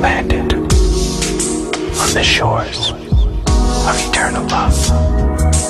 banded on the shores of eternal love.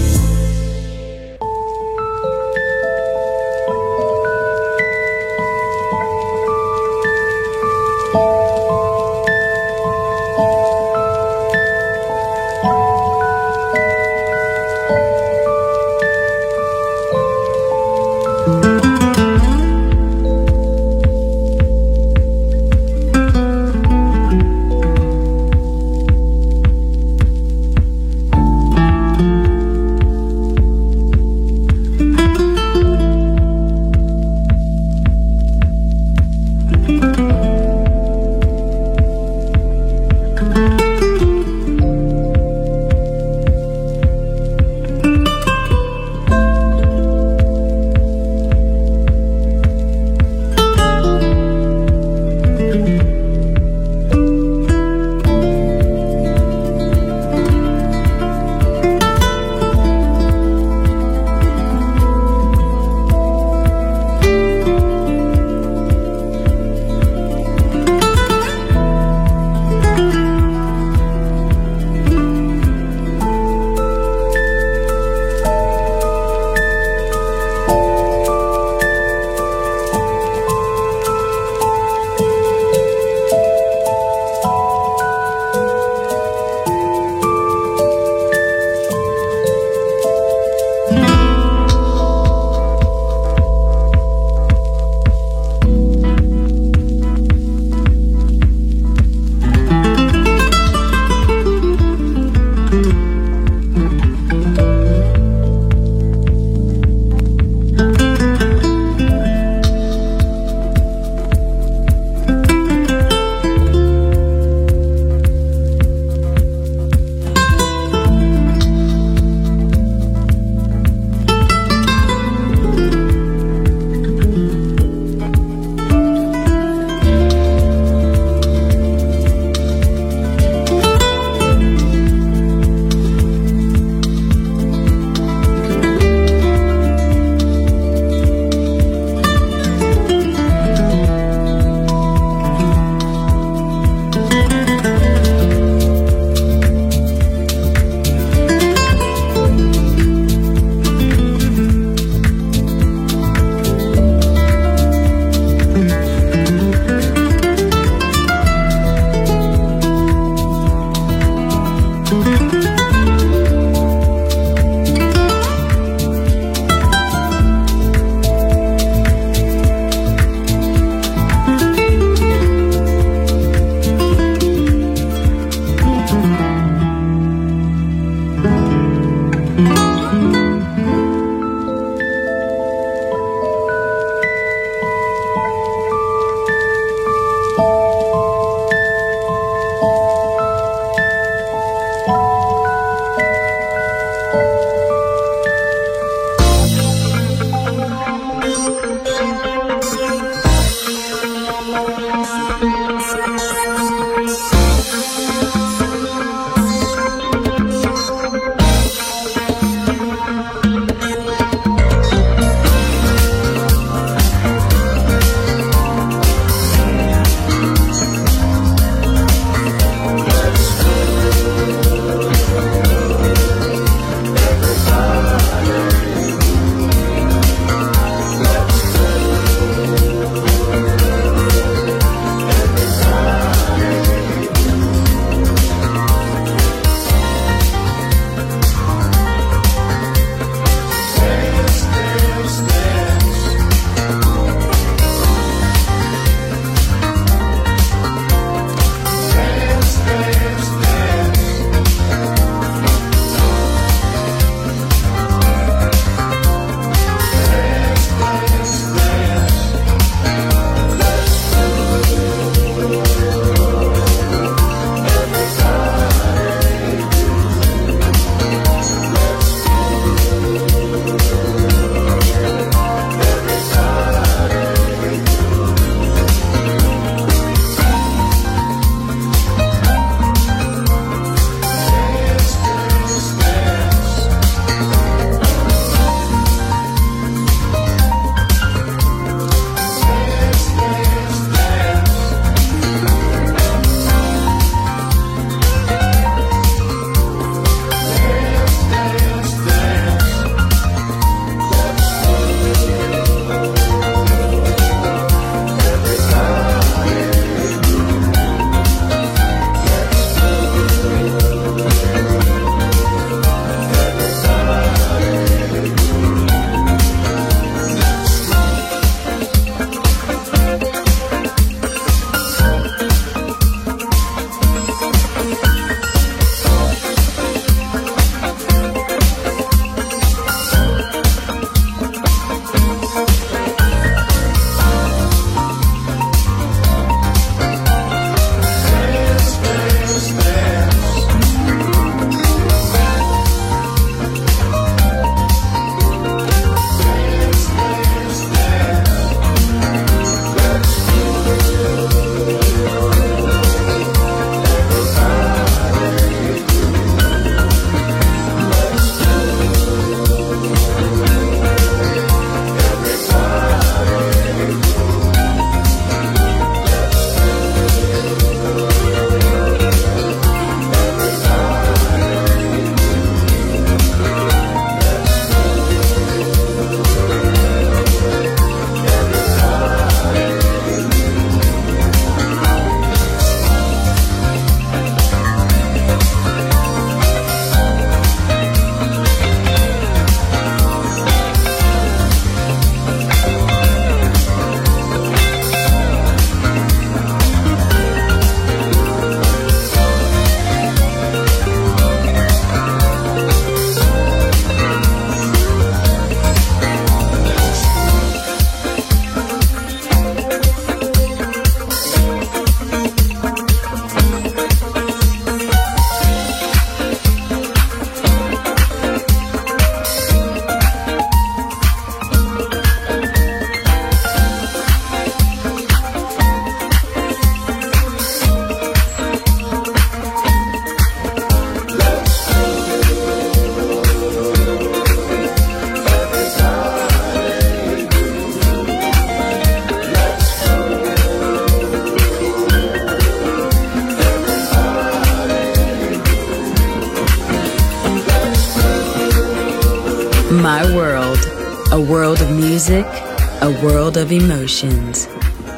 Emotions.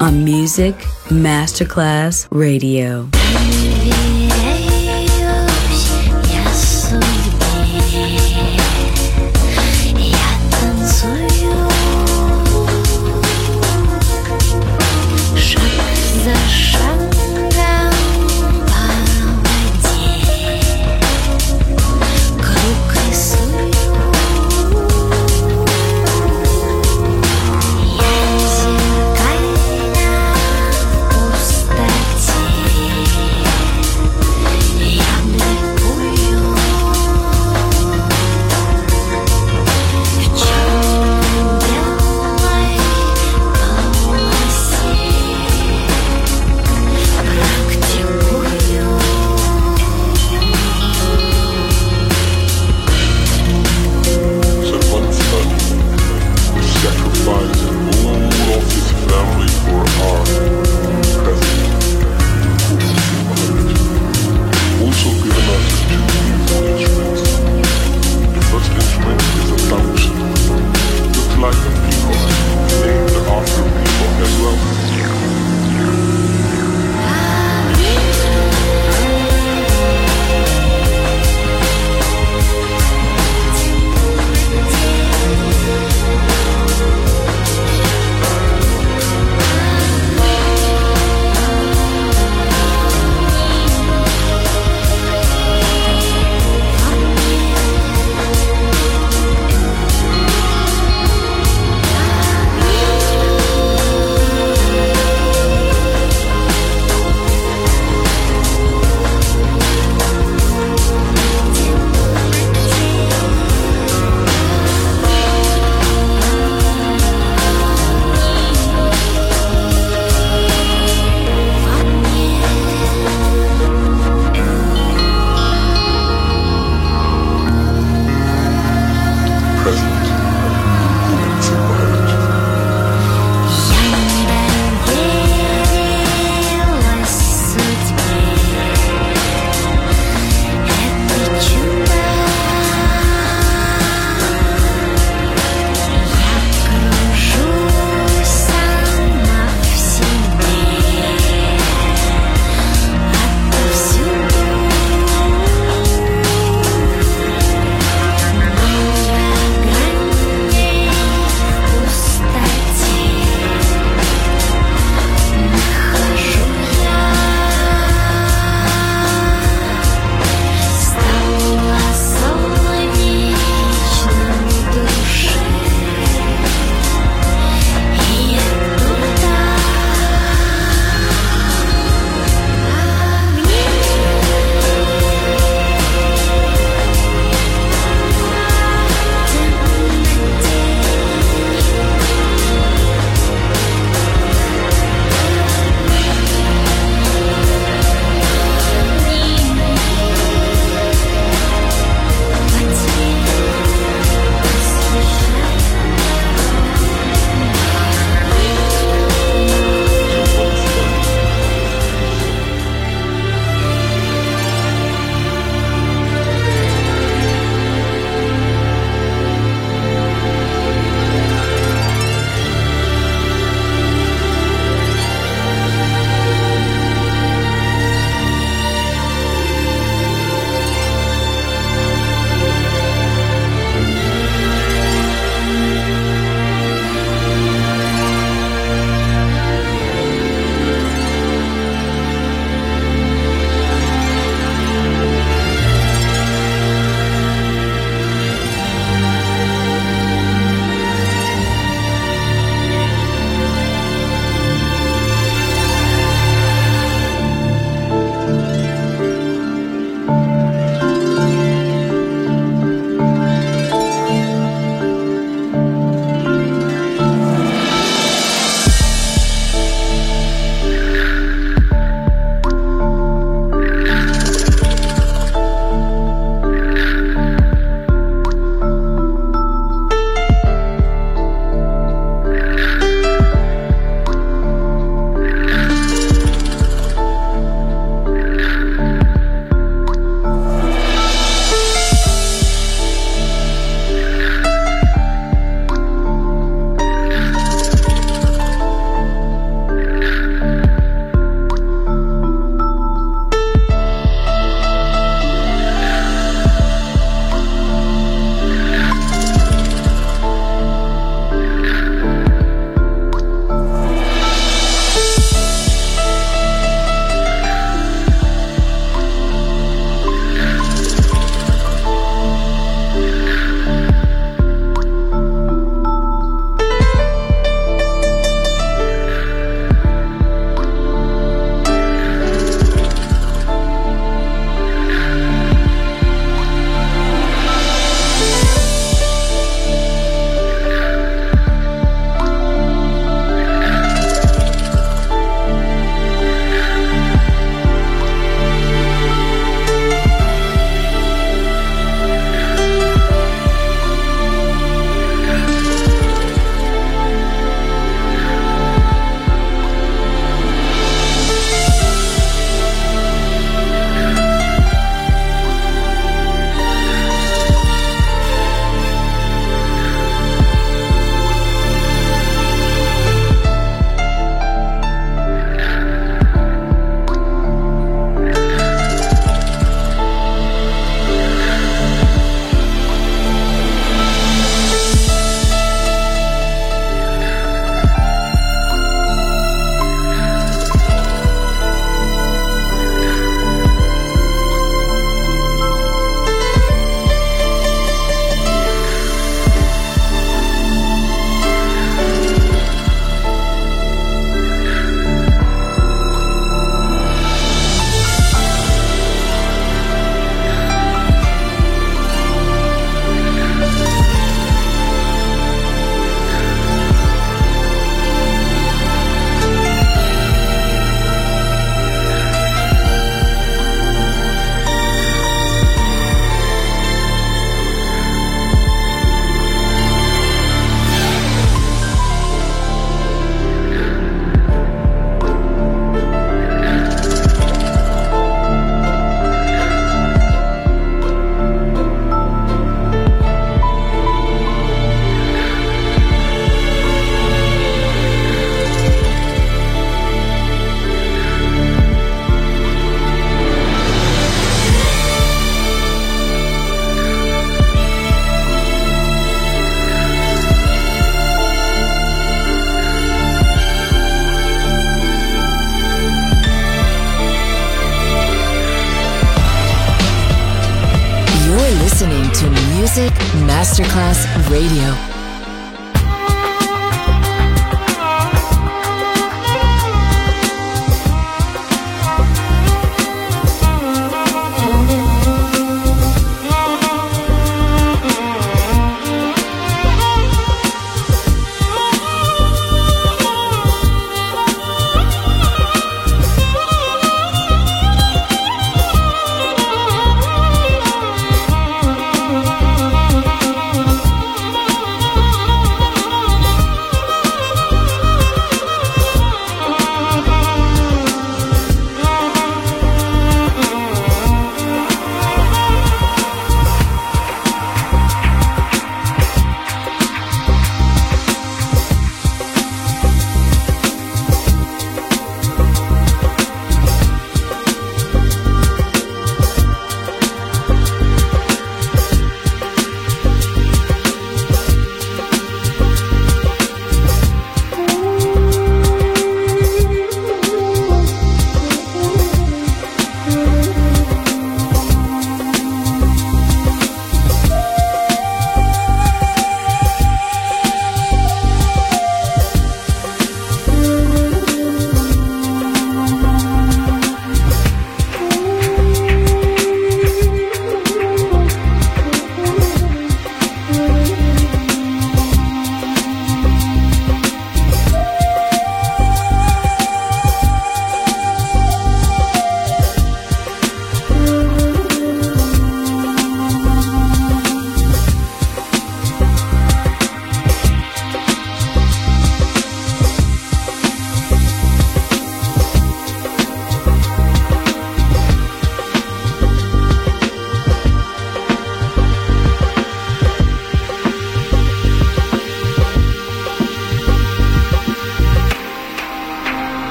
On Music Masterclass Radio.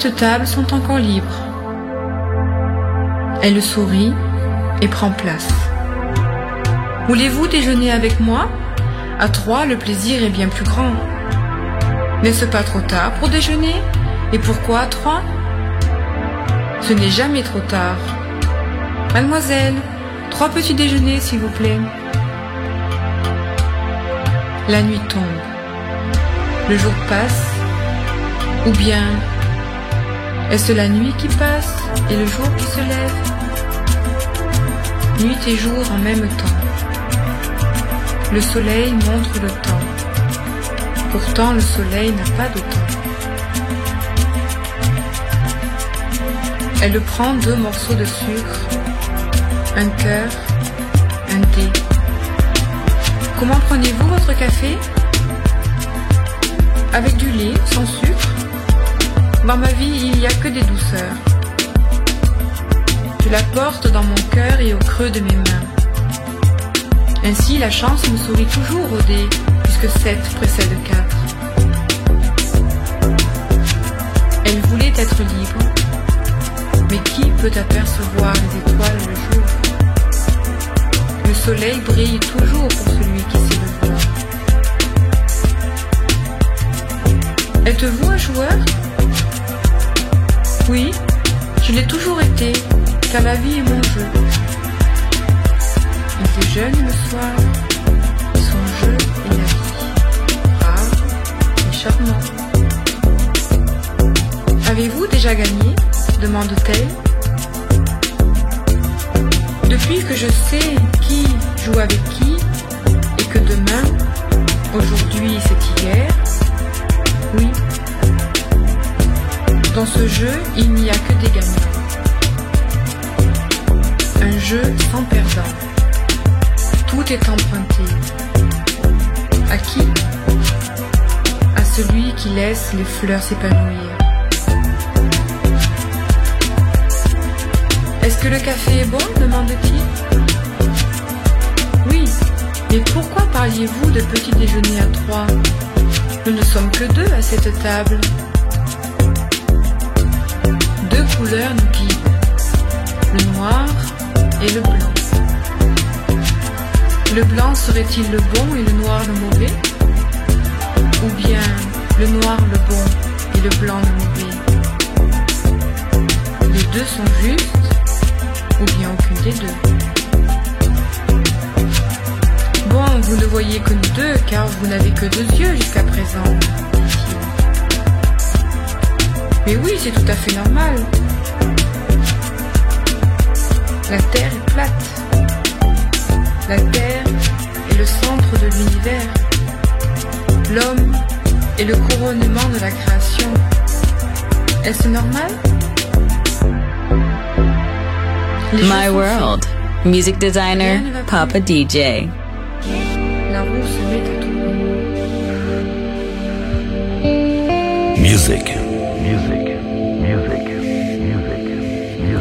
Cette table sont encore libres. Elle sourit et prend place. Voulez-vous déjeuner avec moi? À trois, le plaisir est bien plus grand. N'est-ce pas trop tard pour déjeuner? Et pourquoi à trois? Ce n'est jamais trop tard. Mademoiselle, trois petits déjeuners, s'il vous plaît. La nuit tombe le jour passe Ou bien est-ce la nuit qui passe et le jour qui se lève? Nuit et jour en même temps. Le soleil montre le temps. Pourtant le soleil n'a pas de temps. Elle prend deux morceaux de sucre, un cœur, un thé. Comment prenez-vous votre café? Avec du lait, sans sucre? Dans ma vie, il n'y a que des douceurs. Je la porte dans mon cœur et au creux de mes mains. Ainsi, la chance me sourit toujours au dé, puisque 7 précède 4. Elle voulait être libre, mais qui peut apercevoir les étoiles le jour? Le soleil brille toujours pour celui qui sait le voir. Êtes-vous un joueur? Oui, je l'ai toujours été, car la vie est mon jeu. Il est jeune le soir, et son jeu est la vie. Brave et charmant. Avez-vous déjà gagné demande-t-elle. Depuis que je sais qui joue avec qui, et que demain, aujourd'hui c'est hier, Dans ce jeu, il n'y a que des gagnants. Un jeu sans perdant. Tout est emprunté. À qui? À celui qui laisse les fleurs s'épanouir. Est-ce que le café est bon? demande-t-il. Oui, mais pourquoi parliez-vous de petit déjeuner à trois? Nous ne sommes que deux à cette table. Deux couleurs nous guident, le noir et le blanc. Le blanc serait-il le bon et le noir le mauvais? Ou bien le noir le bon et le blanc le mauvais? Les deux sont justes ou bien aucune des deux? Bon, vous ne voyez que nous deux, car vous n'avez que deux yeux jusqu'à présent. Mais oui, c'est tout à fait normal. La Terre est plate. La Terre est le centre de l'univers. L'homme est le couronnement de la création. Est-ce normal? My World. Music designer, Papa DJ. La roue se met à. Music.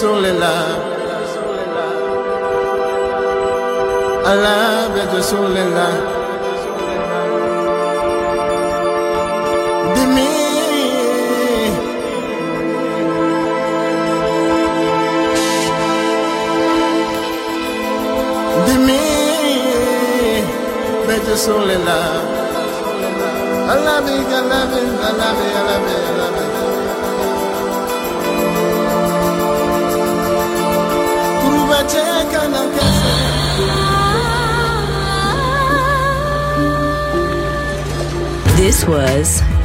soledad. Alaba tu soledad. De mí. Dimi, dimi, Bella soledad.